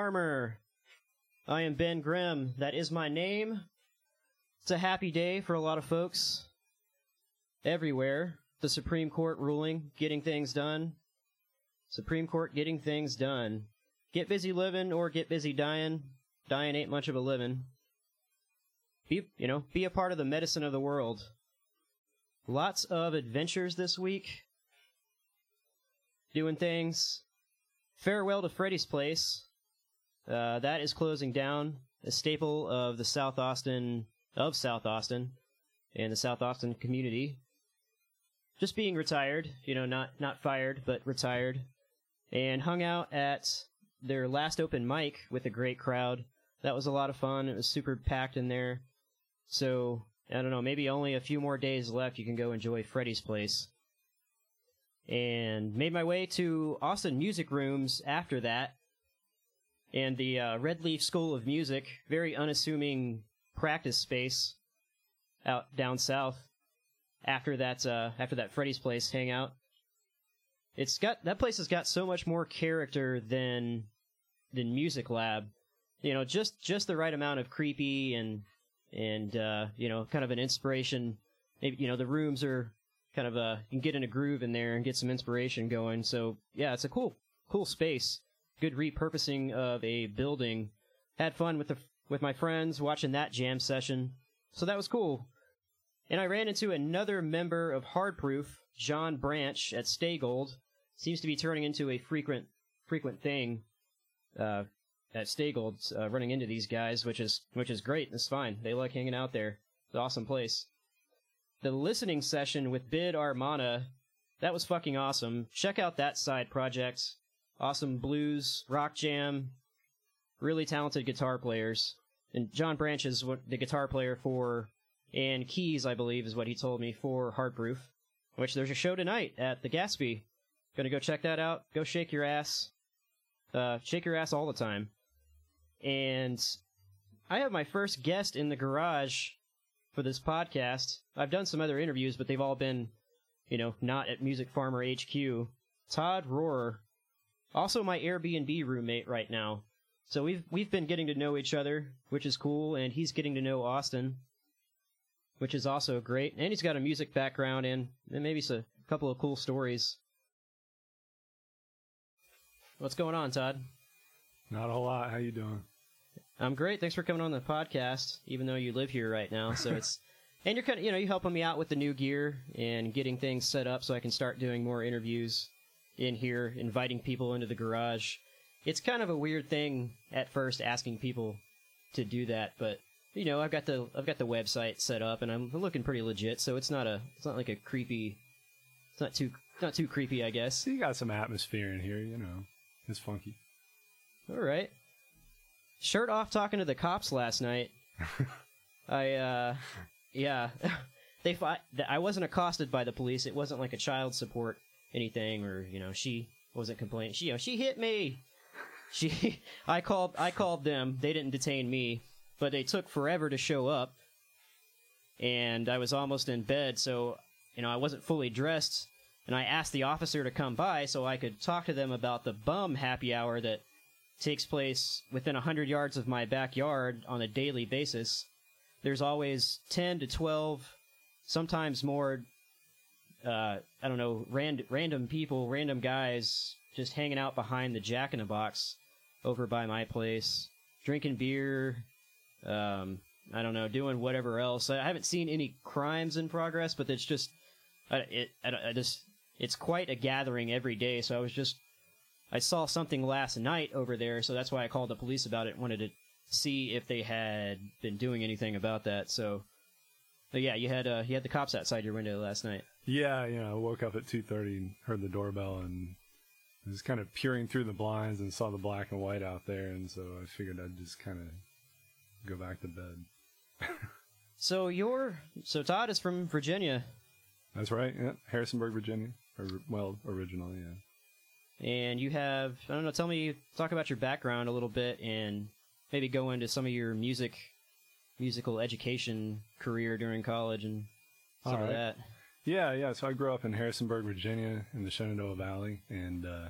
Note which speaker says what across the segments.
Speaker 1: Farmer. I am Ben Grimm. That is my name. It's a happy day for a lot of folks everywhere. The Supreme Court ruling, getting things done. Supreme Court getting things done. Get busy living or get busy dying. Dying ain't much of a living. Be, you know, be a part of the medicine of the world. Lots of adventures this week. Doing things. Farewell to Freddy's Place. Uh, that is closing down. A staple of the South Austin, of South Austin, and the South Austin community. Just being retired, you know, not, not fired, but retired. And hung out at their last open mic with a great crowd. That was a lot of fun. It was super packed in there. So, I don't know, maybe only a few more days left. You can go enjoy Freddy's Place. And made my way to Austin Music Rooms after that. And the uh, Red Leaf School of Music, very unassuming practice space out down south. After that, uh, after that Freddy's Place hangout, it's got that place has got so much more character than than Music Lab. You know, just just the right amount of creepy and and uh, you know, kind of an inspiration. Maybe you know the rooms are kind of uh, you can get in a groove in there and get some inspiration going. So yeah, it's a cool cool space. Good repurposing of a building. Had fun with the with my friends watching that jam session. So that was cool. And I ran into another member of Hard Proof, John Branch at Stay Gold. Seems to be turning into a frequent frequent thing. Uh, at Stay Gold, uh, running into these guys, which is which is great. It's fine. They like hanging out there. It's an awesome place. The listening session with Bid Armana, that was fucking awesome. Check out that side project. Awesome blues, rock jam, really talented guitar players. And John Branch is what the guitar player for, and keys, I believe, is what he told me for Hard Proof. Which there's a show tonight at the Gatsby. Gonna go check that out. Go shake your ass. Uh, shake your ass all the time and I have my first guest in the garage for this podcast. I've done some other interviews, but they've all been, you know, not at Music Farmer HQ. Todd Rohrer, also my Airbnb roommate right now. So we've we've been getting to know each other, which is cool, and he's getting to know Austin, which is also great. And he's got a music background and, and maybe a couple of cool stories. What's going on, Todd?
Speaker 2: Not a whole lot. How you doing?
Speaker 1: I'm great. Thanks for coming on the podcast, even though you live here right now. So it's and you're kind of you know you helping me out with the new gear and getting things set up so I can start doing more interviews in here, inviting people into the garage. It's kind of a weird thing at first asking people to do that, but you know I've got the I've got the website set up and I'm looking pretty legit, so it's not a it's not like a creepy. It's not too not too creepy, I guess.
Speaker 2: You got some atmosphere in here, you know. It's funky.
Speaker 1: All right. Shirt off talking to the cops last night. I, uh, yeah. they fought. I wasn't accosted by the police. It wasn't like a child support anything or, you know, she wasn't complaining. She, you know, she hit me. She, I called, I called them. They didn't detain me, but they took forever to show up. And I was almost in bed, so, you know, I wasn't fully dressed. And I asked the officer to come by so I could talk to them about the bum happy hour that takes place within 100 yards of my backyard on a daily basis. There's always 10 to 12, sometimes more, uh, I don't know, rand- random people, random guys just hanging out behind the Jack in the Box over by my place, drinking beer, um, I don't know, doing whatever else. I haven't seen any crimes in progress, but it's just, I, it, I, I just, it's quite a gathering every day. So I was just I saw something last night over there, so that's why I called the police about it. Wanted to see if they had been doing anything about that. So, yeah, you had uh, you had the cops outside your window last night.
Speaker 2: Yeah, you know, I woke up at two thirty and heard the doorbell and was kind of peering through the blinds and saw the black and white out there, and so I figured I'd just kind of go back to bed.
Speaker 1: so you're so Todd is from Virginia.
Speaker 2: That's right. Yeah, Harrisonburg, Virginia. Or, well, originally, yeah
Speaker 1: and you have I don't know. Tell me, talk about your background a little bit, and maybe go into some of your music, musical education career during college and some right. of that.
Speaker 2: Yeah, yeah. So I grew up in Harrisonburg, Virginia, in the Shenandoah Valley, and uh,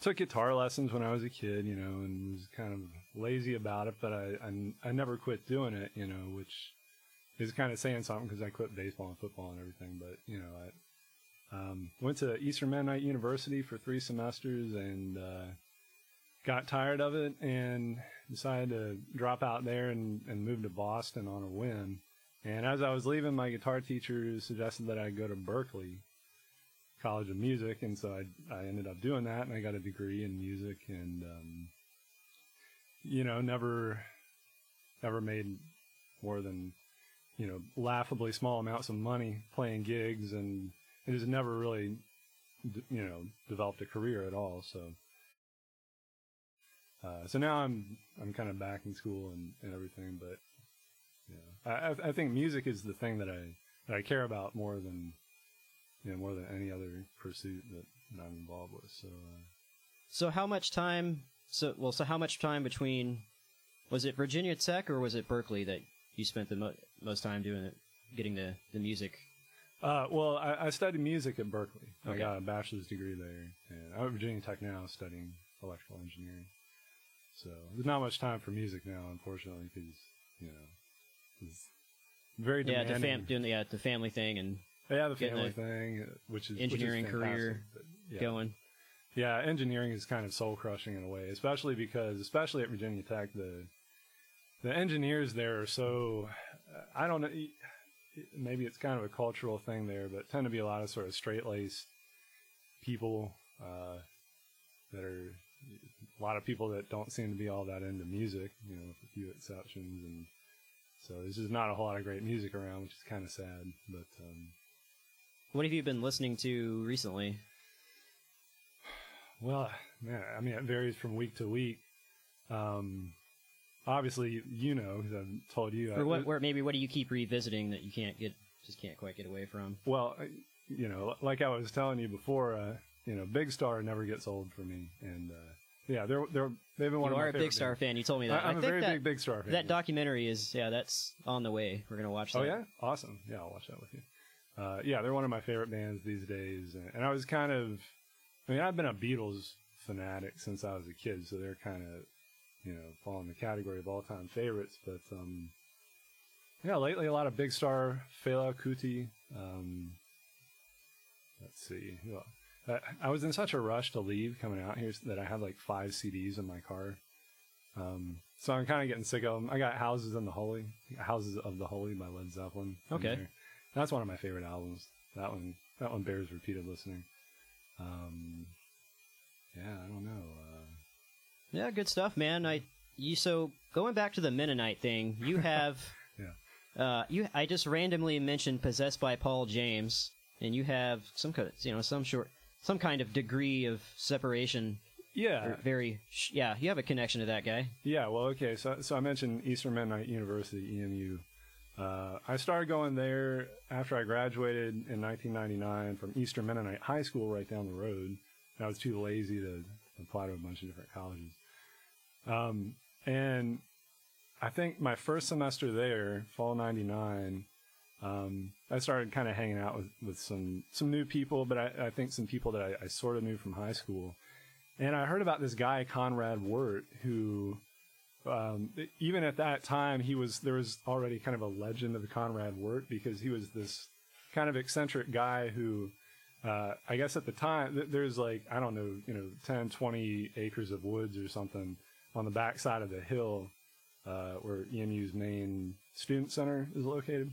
Speaker 2: took guitar lessons when I was a kid, you know, and was kind of lazy about it, but I, I, I never quit doing it, you know, which is kind of saying something because I quit baseball and football and everything. But, you know, I um, went to Eastern Mennonite University for three semesters and uh, got tired of it and decided to drop out there and, and move to Boston on a whim. And as I was leaving, my guitar teacher suggested that I go to Berklee College of Music, and so I I ended up doing that, and I got a degree in music, and um, you know, never never made more than you know laughably small amounts of money playing gigs, and it has never really you know developed a career at all. So. Uh, so now I'm I'm kind of back in school and, and everything, but I I think music is the thing that I that I care about more than you know more than any other pursuit that, that I'm involved with. So uh,
Speaker 1: So how much time? So well, so how much time between? Was it Virginia Tech or was it Berklee that you spent the mo- most time doing it, getting the the music?
Speaker 2: uh, well, I, I studied music at Berklee. I
Speaker 1: Okay.
Speaker 2: got a bachelor's degree there, and I'm at Virginia Tech now studying electrical engineering. So there's not much time for music now, unfortunately, because you know very
Speaker 1: Yeah, the fam doing the, yeah, the family thing and
Speaker 2: yeah, the family thing, which is
Speaker 1: engineering
Speaker 2: which is
Speaker 1: career
Speaker 2: yeah.
Speaker 1: going.
Speaker 2: Yeah, engineering is kind of soul crushing in a way, especially because, especially at Virginia Tech, the the engineers there are so. I don't know. Maybe it's kind of a cultural thing there, but tend to be a lot of sort of straight laced people uh, that are a lot of people that don't seem to be all that into music. You know, with a few exceptions, and so there's just not a whole lot of great music around, which is kind of sad. But um,
Speaker 1: What have you been listening to recently?
Speaker 2: Well, man, I mean, it varies from week to week. Um, obviously, you know, because I've told you.
Speaker 1: Or what? Maybe what do you keep revisiting that you can't get just can't quite get away from?
Speaker 2: Well, you know, like I was telling you before, uh, you know, Big Star never gets old for me, and uh, yeah, they're they're they've been one
Speaker 1: you
Speaker 2: of my
Speaker 1: are a Big Star
Speaker 2: bands.
Speaker 1: fan. You told me that.
Speaker 2: I, I'm
Speaker 1: I
Speaker 2: a very
Speaker 1: that,
Speaker 2: big Big Star fan.
Speaker 1: that documentary is yeah, that's on the way. We're gonna watch that.
Speaker 2: Oh yeah, awesome. Yeah, I'll watch that with you. Uh, yeah, they're one of my favorite bands these days, and, and I was kind of, I mean, I've been a Beatles fanatic since I was a kid, so they're kind of, you know, fall in the category of all-time favorites. But um, yeah, lately a lot of Big Star, Fela Kuti. Um, let's see. Well, I, I was in such a rush to leave coming out here that I had like five CDs in my car. Um, so I'm kind of getting sick of them. I got Houses in the Holy, Houses of the Holy by Led Zeppelin.
Speaker 1: Okay.
Speaker 2: That's one of my favorite albums. That one, that one bears repeated listening. Um, yeah, I don't know. Uh,
Speaker 1: Yeah, good stuff, man. I you so going back to the Mennonite thing, you have
Speaker 2: Yeah.
Speaker 1: uh you I just randomly mentioned possessed by Paul James and you have some you know, some short some kind of degree of separation
Speaker 2: yeah,
Speaker 1: very yeah, you have a connection to that guy.
Speaker 2: Yeah, well, okay. So, so I mentioned Eastern Mennonite University, EMU. Uh, I started going there after I graduated in 1999 from Eastern Mennonite High School right down the road. I was too lazy to apply to a bunch of different colleges. Um, and I think my first semester there, fall '99, um, I started kind of hanging out with, with some some new people, but I, I think some people that I, I sort of knew from high school. And I heard about this guy Konrad Wert, who um, even at that time he was there was already kind of a legend of Konrad Wert because he was this kind of eccentric guy who uh, I guess at the time th- there's like I don't know you know 10 20 acres of woods or something on the backside of the hill uh, where EMU's main student center is located.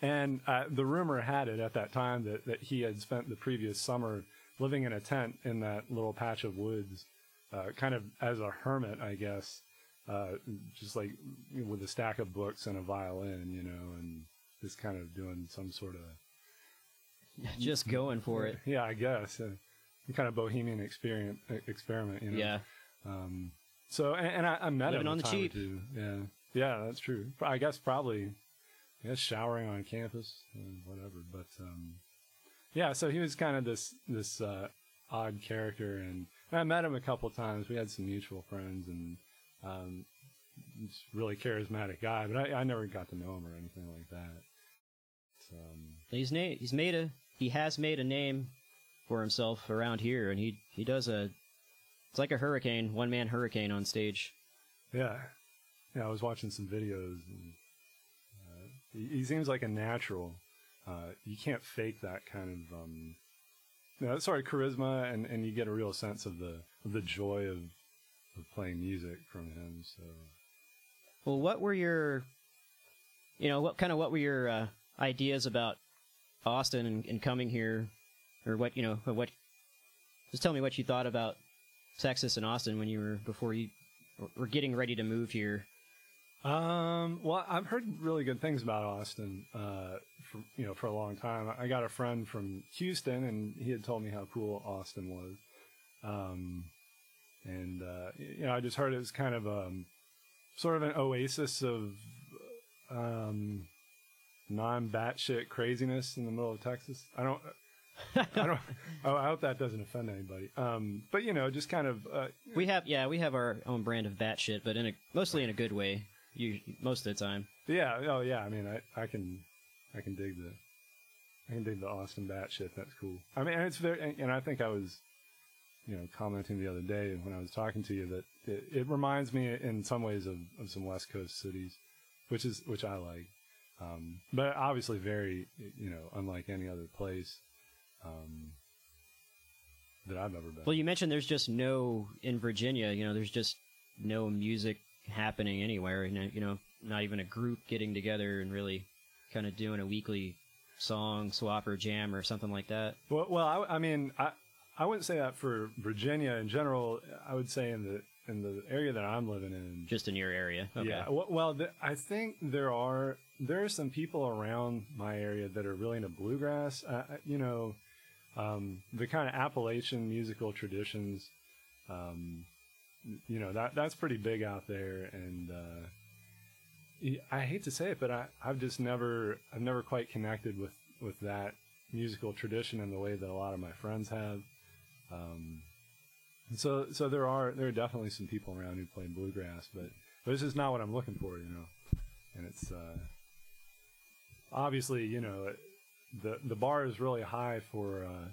Speaker 2: And uh, the rumor had it at that time that, that he had spent the previous summer living in a tent in that little patch of woods, uh, kind of as a hermit, I guess, uh, just like with a stack of books and a violin, you know, and just kind of doing some sort of
Speaker 1: Just going for it.
Speaker 2: Yeah, I guess uh, kind of bohemian experience, Experiment, you know.
Speaker 1: Yeah.
Speaker 2: Um, so, and, and I, I met
Speaker 1: Living
Speaker 2: him
Speaker 1: on the cheap.
Speaker 2: two. Yeah, yeah, that's true. I guess probably, I guess showering on campus and whatever. But um, yeah, so he was kind of this this uh, odd character, and, and I met him a couple times. We had some mutual friends, and um, he's a really charismatic guy. But I, I never got to know him or anything like that. So, um,
Speaker 1: He's na- he's made a he has made a name for himself around here and he he does a It's like a hurricane, one man hurricane on stage.
Speaker 2: Yeah, yeah. I was watching some videos, and he, seems like a natural. Uh, you can't fake that kind of um, sort charisma, and, and you get a real sense of the of the joy of of playing music from him. So,
Speaker 1: Well, what were your, you know, what kind of what were your uh, ideas about Austin and, and coming here, or what you know, what? Just tell me what you thought about Texas and Austin when you were before you were getting ready to move here.
Speaker 2: Um, well, I've heard really good things about Austin, uh, for, you know, for a long time. I got a friend from Houston and he had told me how cool Austin was. Um, and, uh, you know, I just heard it was kind of, um, sort of an oasis of, um, non batshit craziness in the middle of Texas. I don't, I don't, oh, I hope that doesn't offend anybody. Um, but you know, just kind of, uh,
Speaker 1: We have, yeah, we have our own brand of batshit, but in a mostly in a good way. You most of the time.
Speaker 2: Yeah. Oh, yeah. I mean, I, I can, I can dig the, I can dig the Austin bat shit. That's cool. I mean, it's very, and, and I think I was, you know, commenting the other day when I was talking to you that it, it reminds me in some ways of, of some West Coast cities, which is, which I like. Um, but obviously very, you know, unlike any other place, um, that I've ever been.
Speaker 1: Well, you mentioned there's just no in Virginia. You know, there's just no music happening anywhere. You know, you know, not even a group getting together and really kind of doing a weekly song swap or jam or something like that.
Speaker 2: Well, well, I, I mean, I I wouldn't say that for Virginia in general. I would say in the in the area that I'm living in,
Speaker 1: Just in your area. Okay.
Speaker 2: Yeah. Well, well th- I think there are there are some people around my area that are really into bluegrass. Uh, you know, um, the kind of Appalachian musical traditions. Um, you know that that's pretty big out there, and uh, I hate to say it, but I I've just never I've never quite connected with with that musical tradition in the way that a lot of my friends have. Um, so so there are there are definitely some people around who play bluegrass, but but this is not what I'm looking for, you know. And it's uh, obviously you know the the bar is really high for uh,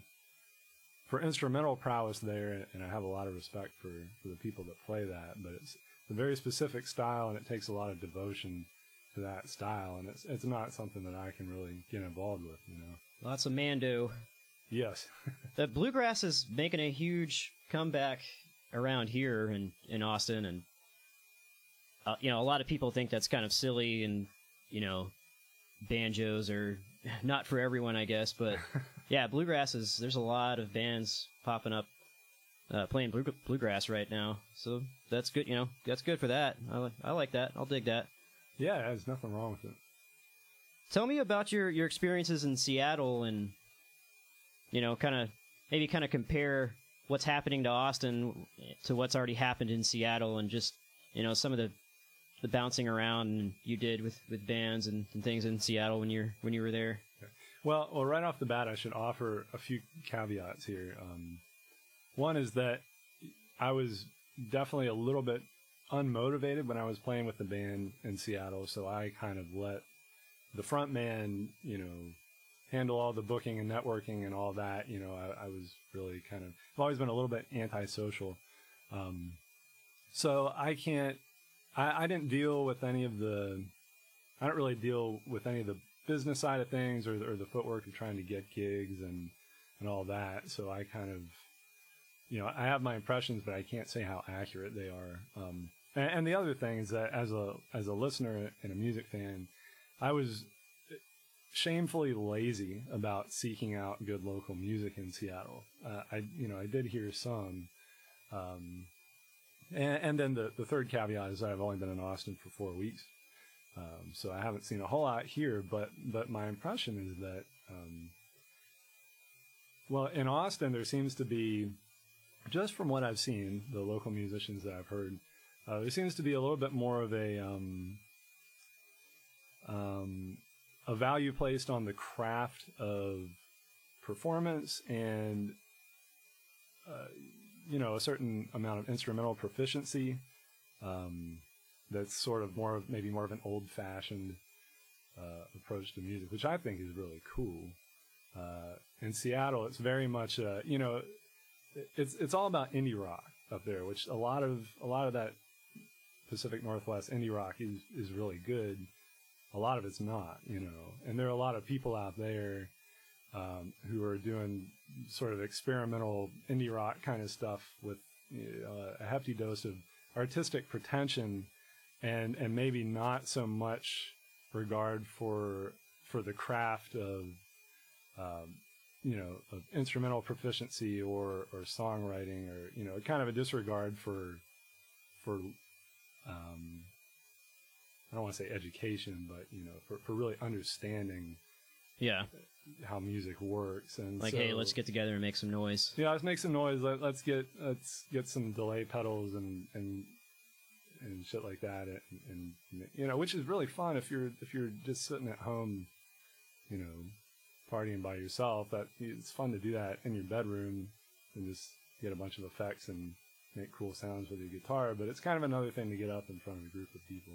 Speaker 2: for instrumental prowess there, and I have a lot of respect for for the people that play that. But it's a very specific style, and it takes a lot of devotion to that style, and it's it's not something that I can really get involved with, you know.
Speaker 1: Lots of Mando.
Speaker 2: Yes.
Speaker 1: The bluegrass is making a huge comeback around here in in Austin, and uh, you know, a lot of people think that's kind of silly, and you know, banjos are not for everyone, I guess. But yeah, bluegrass is. There's a lot of bands popping up, uh, playing blue, bluegrass right now. So that's good. You know, that's good for that. I like I like that. I'll dig that.
Speaker 2: yeah, there's nothing wrong with it.
Speaker 1: Tell me about your your experiences in Seattle and you know, kind of maybe kind of compare what's happening to Austin to what's already happened in Seattle and just you know some of the the bouncing around you did with with bands and, and things in Seattle when you're when you were there.
Speaker 2: Well, well, right off the bat, I should offer a few caveats here. Um, one is that I was definitely a little bit unmotivated when I was playing with the band in Seattle, so I kind of let the front man, you know, handle all the booking and networking and all that. You know, I, I was really kind of, I've always been a little bit antisocial. Um, so I can't, I, I didn't deal with any of the, I don't really deal with any of the business side of things or, or the footwork of trying to get gigs and, and all that. So I kind of, you know, I have my impressions, but I can't say how accurate they are. Um, and, and the other thing is that as a, as a listener and a music fan, I was shamefully lazy about seeking out good local music in Seattle. Uh, I, you know, I did hear some, um, and, and then the, the third caveat is that I've only been in Austin for four weeks. Um, so I haven't seen a whole lot here, but, but my impression is that, um, well, in Austin, there seems to be, just from what I've seen, the local musicians that I've heard, uh, there seems to be a little bit more of a, um, um, a value placed on the craft of performance and, uh, you know, a certain amount of instrumental proficiency. Um, that's sort of more of maybe more of an old fashioned uh, approach to music, which I think is really cool. Uh, in Seattle, it's very much uh, you know, it's it's all about indie rock. up there, which a lot of a lot of that Pacific Northwest indie rock is is really good. A lot of it's not, you know, and there are a lot of people out there um, who are doing sort of experimental indie rock kind of stuff with uh, a hefty dose of artistic pretension and and maybe not so much regard for for the craft of um, you know of instrumental proficiency or or songwriting or you know kind of a disregard for for um, I don't want to say education, but you know for for really understanding
Speaker 1: Yeah.
Speaker 2: how music works and
Speaker 1: Like,
Speaker 2: so-
Speaker 1: hey, let's get together and make some noise.
Speaker 2: yeah, let's make some noise. Let, let's get let's get some delay pedals and and and shit like that, and, and you know, which is really fun if you're if you're just sitting at home, you know, partying by yourself. That it's fun to do that in your bedroom and just get a bunch of effects and make cool sounds with your guitar. But it's kind of another thing to get up in front of a group of people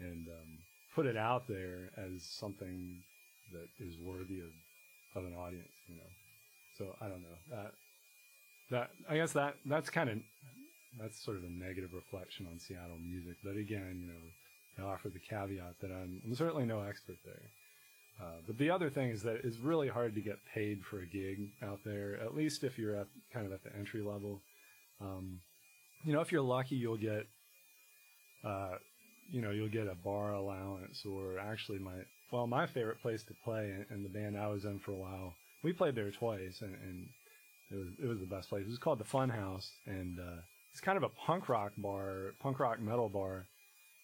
Speaker 2: and and um, put it out there as something that is worthy of of an audience, you know. So I don't know that that I guess that that's kind of that's sort of a negative reflection on Seattle music. But again, you know, I offer the caveat that I'm, I'm certainly no expert there. Uh, but the other thing is that it's really hard to get paid for a gig out there, at least if you're at kind of at the entry level. Um, you know, if you're lucky, you'll get, uh, you know, you'll get a bar allowance, or actually, my well, my favorite place to play in the band I was in for a while. We played there twice, and, and it was it was the best place. It was called the Fun House, and uh, it's kind of a punk rock bar, punk rock metal bar.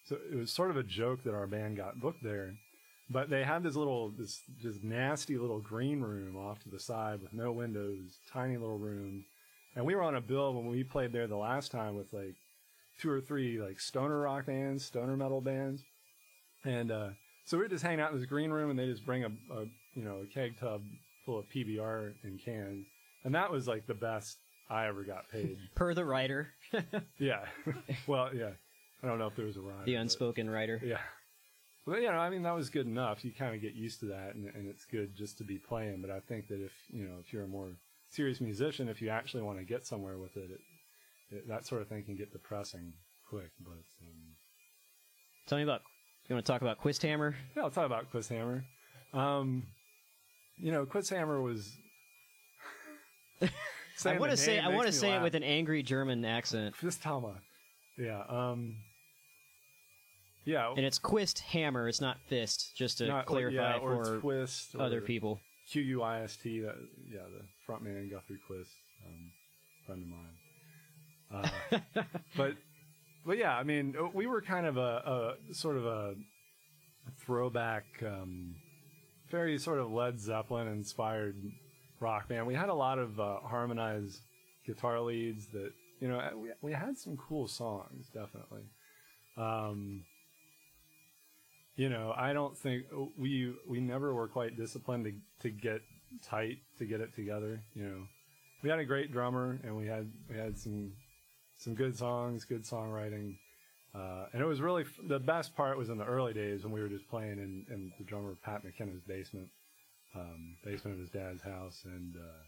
Speaker 2: So it was sort of a joke that our band got booked there. But they had this little, this just nasty little green room off to the side with no windows, tiny little room. And we were on a bill when we played there the last time with like two or three like stoner rock bands, stoner metal bands. And uh, so we were just hanging out in this green room, and they just bring a, a you know a keg tub full of PBR and cans, and that was like the best I ever got paid.
Speaker 1: Per the writer,
Speaker 2: yeah, well, yeah. I don't know if there was a rhyme.
Speaker 1: the
Speaker 2: but-
Speaker 1: unspoken writer.
Speaker 2: yeah. Well, you know, I mean, that was good enough. You kind of get used to that, and, and it's good just to be playing. But I think that if you know, if you're a more serious musician, if you actually want to get somewhere with it, it, it that sort of thing can get depressing quick. But um,
Speaker 1: Tell me about. You want to talk about Quisthammer?
Speaker 2: yeah, I'll talk about Quisthammer. Um, you know, Quisthammer was.
Speaker 1: I want to say. I want to say it with an angry German accent,
Speaker 2: Quizhammer. Yeah. Um. Yeah.
Speaker 1: and it's Quist Hammer. It's not Fist. Just to
Speaker 2: not-
Speaker 1: clarify
Speaker 2: yeah, or
Speaker 1: for
Speaker 2: twist
Speaker 1: other people.
Speaker 2: Q U I S T. Yeah, the front man Guthrie Quist, um, friend of mine. Uh, but but yeah, I mean, uh, we were kind of a, a sort of a throwback, um, very sort of Led Zeppelin inspired rock band. We had a lot of uh, harmonized guitar leads that you know we we had some cool songs definitely. Um, you know, I don't think we we never were quite disciplined to to get tight to get it together. You know, we had a great drummer and we had we had some some good songs, good songwriting, uh, and it was really the best part was in the early days when we were just playing in, in the drummer Pat McKenna's basement, um, basement of his dad's house, and uh,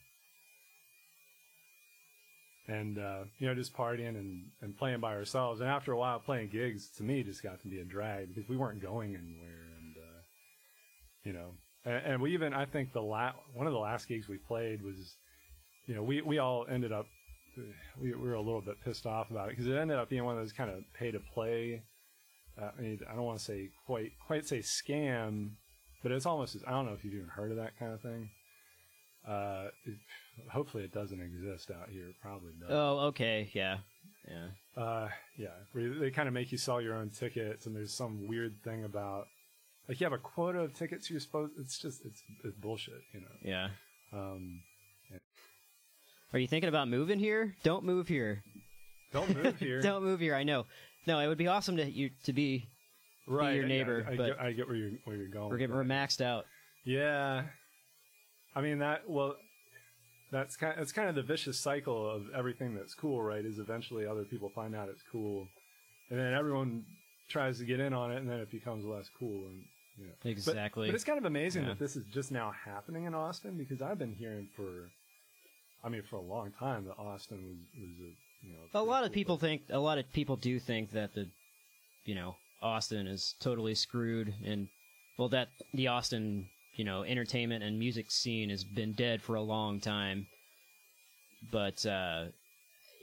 Speaker 2: and uh, you know just partying and, and playing by ourselves. And after a while, playing gigs to me just got to be a drag because we weren't going anywhere, and uh, you know, and, and we even I think the la- one of the last gigs we played was, you know, we we all ended up we, we were a little bit pissed off about it because it ended up being one of those kind of pay to play. Uh, I mean, I don't want to say quite quite say scam, but it's almost I don't know if you've even heard of that kind of thing. Uh, it, hopefully, it doesn't exist out here. It probably does.
Speaker 1: Oh, okay, yeah, yeah.
Speaker 2: Uh, yeah, where they kind of make you sell your own tickets, and there's some weird thing about like you have a quota of tickets you're supposed. It's just it's it's bullshit, you know.
Speaker 1: Yeah.
Speaker 2: Um,
Speaker 1: Are you thinking about moving here? Don't move here.
Speaker 2: don't move here.
Speaker 1: Don't move here. I know. No, it would be awesome to you to be.
Speaker 2: right,
Speaker 1: your neighbor,
Speaker 2: I, I,
Speaker 1: but
Speaker 2: get, I get where you're where you're going.
Speaker 1: We're getting we're maxed out.
Speaker 2: Yeah, I mean that. Well, that's kind. It's kind of the vicious cycle of everything that's cool, right? Is eventually other people find out it's cool, and then everyone tries to get in on it, and then it becomes less cool. And you know. But-
Speaker 1: Exactly.
Speaker 2: But, it's kind of amazing
Speaker 1: Yeah.
Speaker 2: that this is just now happening in Austin because I've been hearing for
Speaker 3: I mean, for a long time, that Austin was, was a you know.
Speaker 4: A lot of people think a lot of people do think that the, you know, Austin is totally screwed, and well, that the Austin you know entertainment and music scene has been dead for a long time. But uh,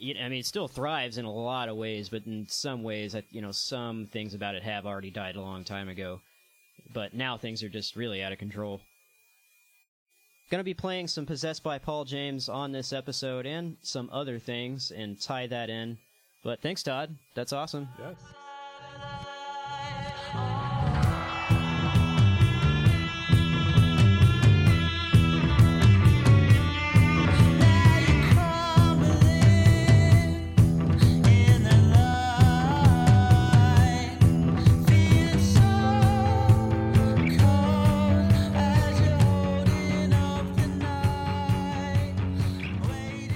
Speaker 4: I mean, it still thrives in a lot of ways, but in some ways, you know, some things about it have already died a long time ago. But now things are just really out of control. Going to be playing some Possessed by Paul James on this episode and some other things and tie that in. But thanks, Todd. That's awesome.
Speaker 3: Yes.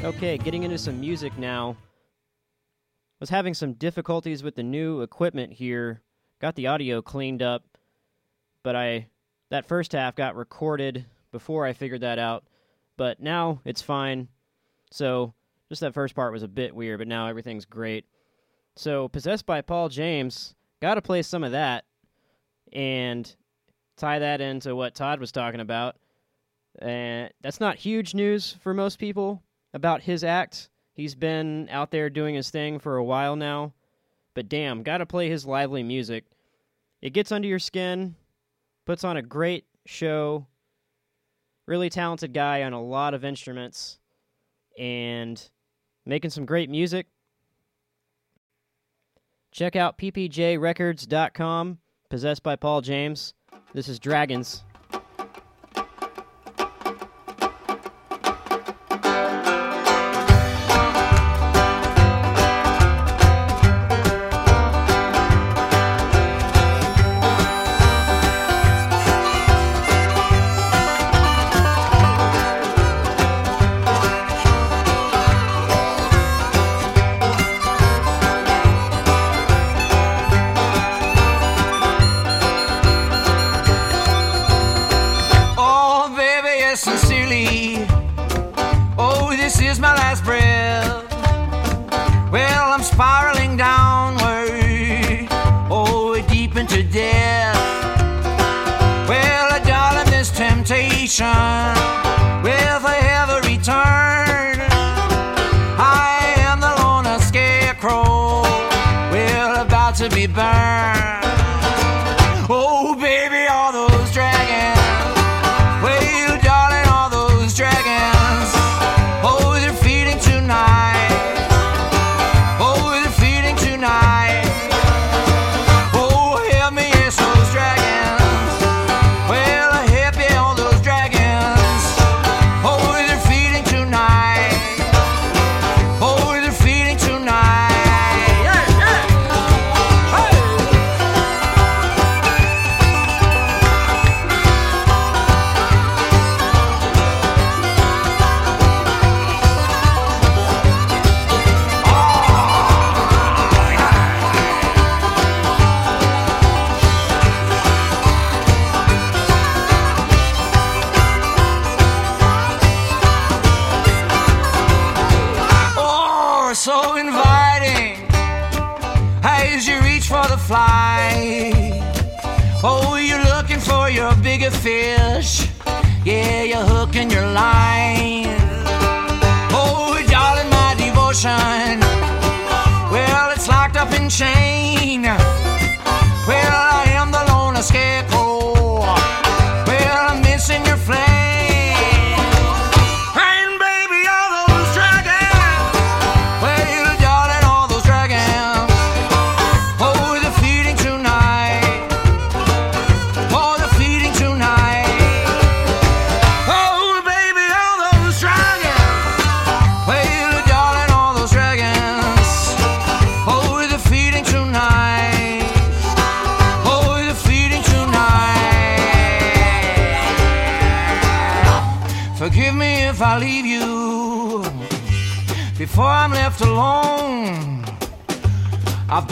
Speaker 4: Okay, getting into some music now. Was having some difficulties with the new equipment here. Got the audio cleaned up, but I that first half got recorded before I figured that out. But now it's fine. So, just that first part was a bit weird, but now everything's great. So, Possessed by Paul James, got to play some of that and tie that into what Todd was talking about. And that's not huge news for most people, about his act. He's been out there doing his thing for a while now. But damn, gotta play his lively music. It gets under your skin, puts on a great show. Really talented guy on a lot of instruments and making some great music. Check out ppjrecords.com, possessed by Paul James. This is Dragons.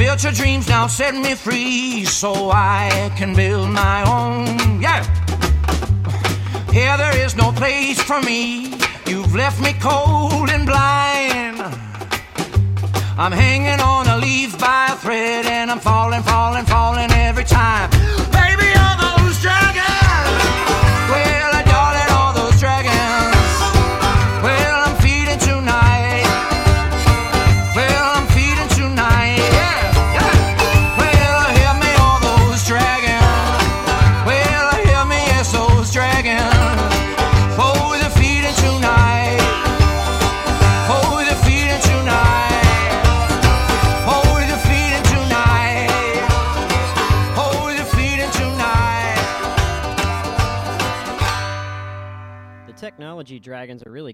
Speaker 5: Your dreams now set me free so I can build my own. Yeah. Here there is no place for me. You've
Speaker 4: left me cold and blind. I'm hanging on a leaf by a thread, and I'm falling, falling, falling every time.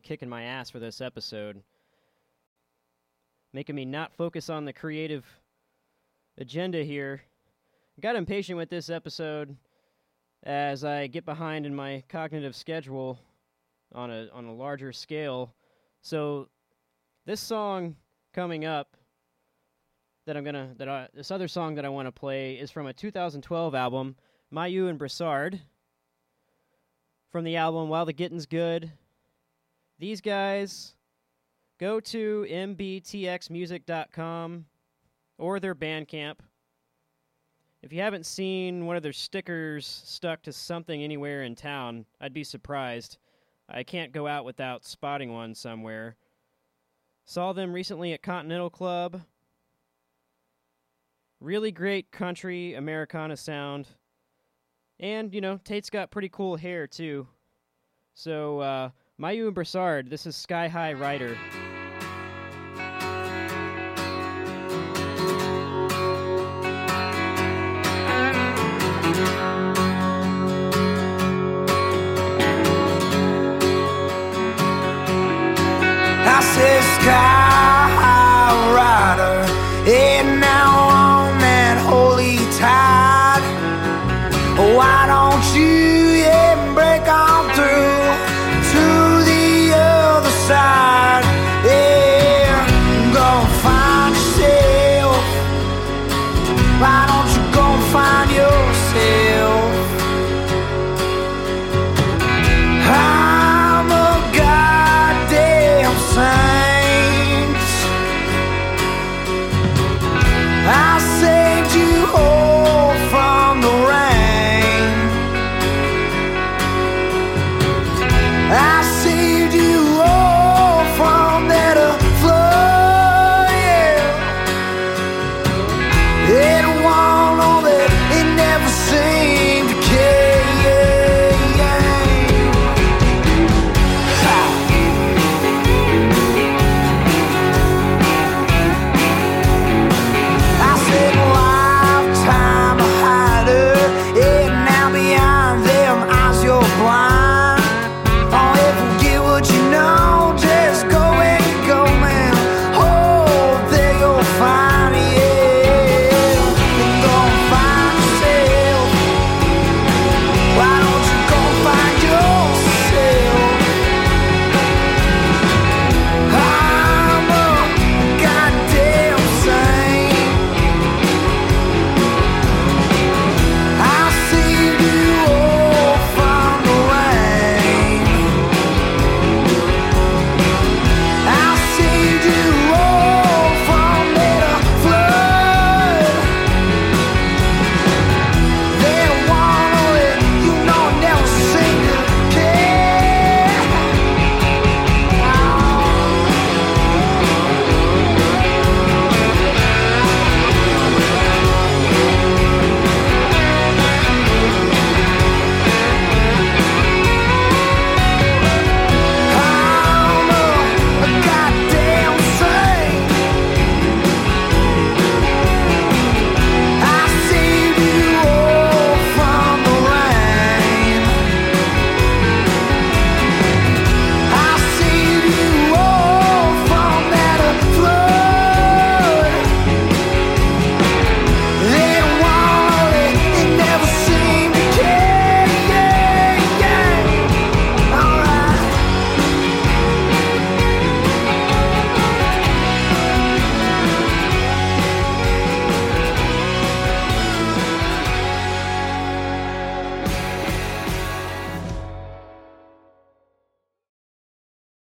Speaker 1: Kicking my ass for this episode, making me not focus on the creative agenda here. Got impatient with this episode as I get behind in my cognitive schedule on a on a larger scale. So this song coming up that I'm gonna that I, this other song that I want to play is from a 2012 album, Mayeux and Broussard from the album While the Getting's Good. These guys go to mbtxmusic.com or their Bandcamp. If you haven't seen one of their stickers stuck to something anywhere in town, I'd be surprised. I can't go out without spotting one somewhere. Saw them recently at Continental Club. Really great country Americana sound. And, you know, Tate's got pretty cool hair, too. So, uh, Mayeux and Broussard, this is Sky High Rider.
Speaker 4: I say, Sky
Speaker 6: High Rider, and now on that holy tide. Why don't you?